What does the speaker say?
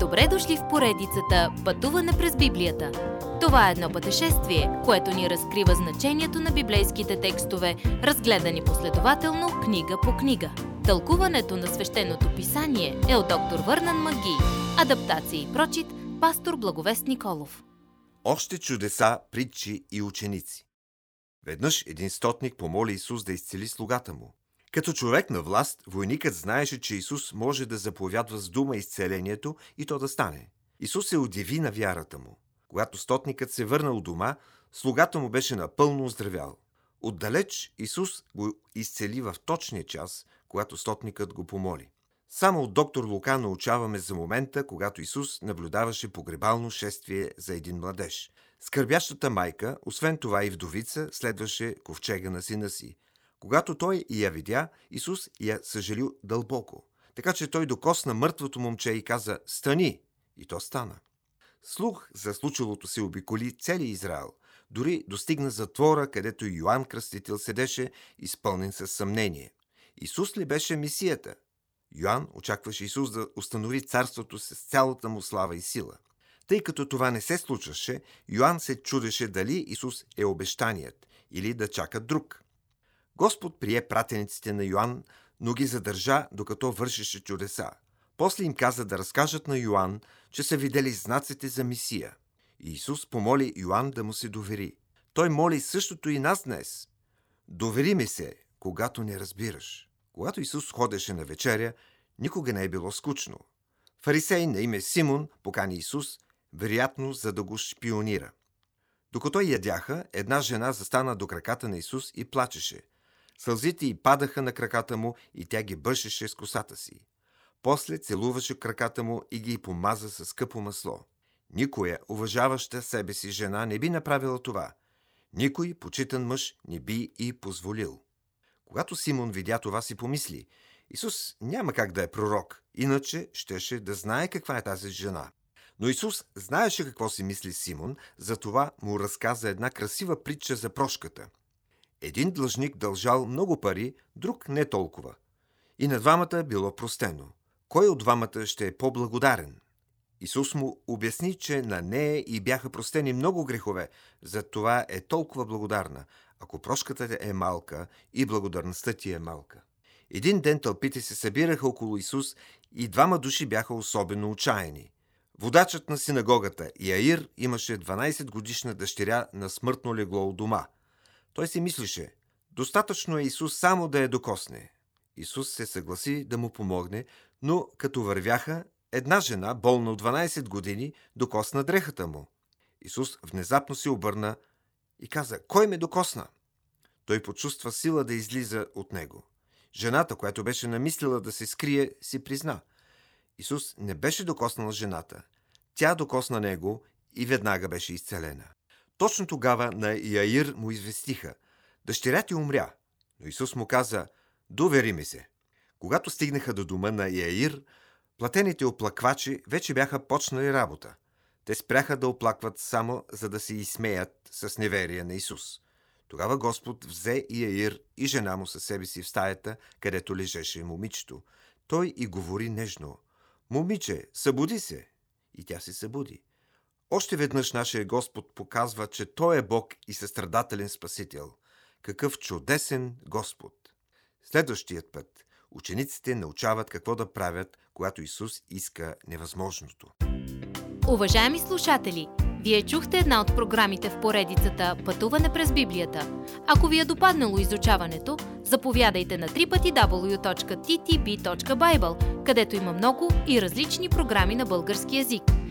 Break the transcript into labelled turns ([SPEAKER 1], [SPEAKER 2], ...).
[SPEAKER 1] Добре дошли в поредицата Пътуване през Библията. Това е едно пътешествие, което ни разкрива значението на библейските текстове, разгледани последователно книга по книга. Тълкуването на свещеното писание е от доктор Върнан Маги. Адаптация и прочит, пастор Благовест Николов.
[SPEAKER 2] Още чудеса, притчи и ученици. Веднъж един стотник помоли Исус да изцели слугата му. Като човек на власт, войникът знаеше, че Исус може да заповядва с дума изцелението и то да стане. Исус се удиви на вярата му. Когато стотникът се върнал дома, слугата му беше напълно оздравял. Отдалеч Исус го изцели в точния час, когато стотникът го помоли. Само от доктор Лука научаваме за момента, когато Исус наблюдаваше погребално шествие за един младеж. Скърбящата майка, освен това и вдовица, следваше ковчега на сина си. Когато той я видя, Исус я съжалил дълбоко. Така че той докосна мъртвото момче и каза «Стани!» И то стана. Слух за случилото се обиколи цели Израел. Дори достигна затвора, където Йоанн Кръстител седеше, изпълнен със съмнение. Исус ли беше Мисията? Йоанн очакваше Исус да установи царството с цялата му слава и сила. Тъй като това не се случваше, Йоанн се чудеше дали Исус е обещаният или да чака друг. Господ прие пратениците на Йоанн, но ги задържа, докато вършеше чудеса. После им каза да разкажат на Йоанн, че са видели знаците за Мисия. И Исус помоли Йоанн да му се довери. Той моли същото и нас днес. Довери ми се, когато не разбираш. Когато Исус ходеше на вечеря, никога не е било скучно. Фарисей на име Симон покани Исус, вероятно за да го шпионира. Докато ядяха, една жена застана до краката на Исус и плачеше. Сълзите й падаха на краката му и тя ги бършеше с косата си. После целуваше краката му и ги помаза с скъпо масло. Никоя уважаваща себе си жена не би направила това. Никой почитан мъж не би и позволил. Когато Симон видя това, си помисли. Исус няма как да е пророк, иначе щеше да знае каква е тази жена. Но Исус знаеше какво си мисли Симон, затова му разказа една красива притча за прошката. Един длъжник дължал много пари, друг не толкова. И на двамата било простено. Кой от двамата ще е по-благодарен? Исус му обясни, че на нея и бяха простени много грехове, затова е толкова благодарна, ако прошката е малка и благодарността ти е малка. Един ден тълпите се събираха около Исус и двама души бяха особено отчаяни. Водачът на синагогата Яир имаше 12 годишна дъщеря на смъртно легло у дома. Той си мислеше, достатъчно е Исус само да я докосне. Исус се съгласи да му помогне, но като вървяха, една жена, болна от 12 години, докосна дрехата му. Исус внезапно се обърна и каза, кой ме докосна? Той почувства сила да излиза от него. Жената, която беше намислила да се скрие, си призна. Исус не беше докоснал жената. Тя докосна него и веднага беше изцелена. Точно тогава на Яир му известиха. Дъщеря ти умря. Но Исус му каза, довери ми се. Когато стигнаха до дома на Яир, платените оплаквачи вече бяха почнали работа. Те спряха да оплакват само за да се изсмеят с неверие на Исус. Тогава Господ взе Яир и жена му със себе си в стаята, където лежеше момичето. Той и говори нежно. Момиче, събуди се! И тя се събуди. Още веднъж нашия Господ показва, че Той е Бог и състрадателен Спасител. Какъв чудесен Господ! Следващият път учениците научават какво да правят, когато Исус иска невъзможното.
[SPEAKER 1] Уважаеми слушатели, вие чухте една от програмите в поредицата Пътуване през Библията. Ако ви е допаднало изучаването, заповядайте на www.ttb.bible, където има много и различни програми на български язик.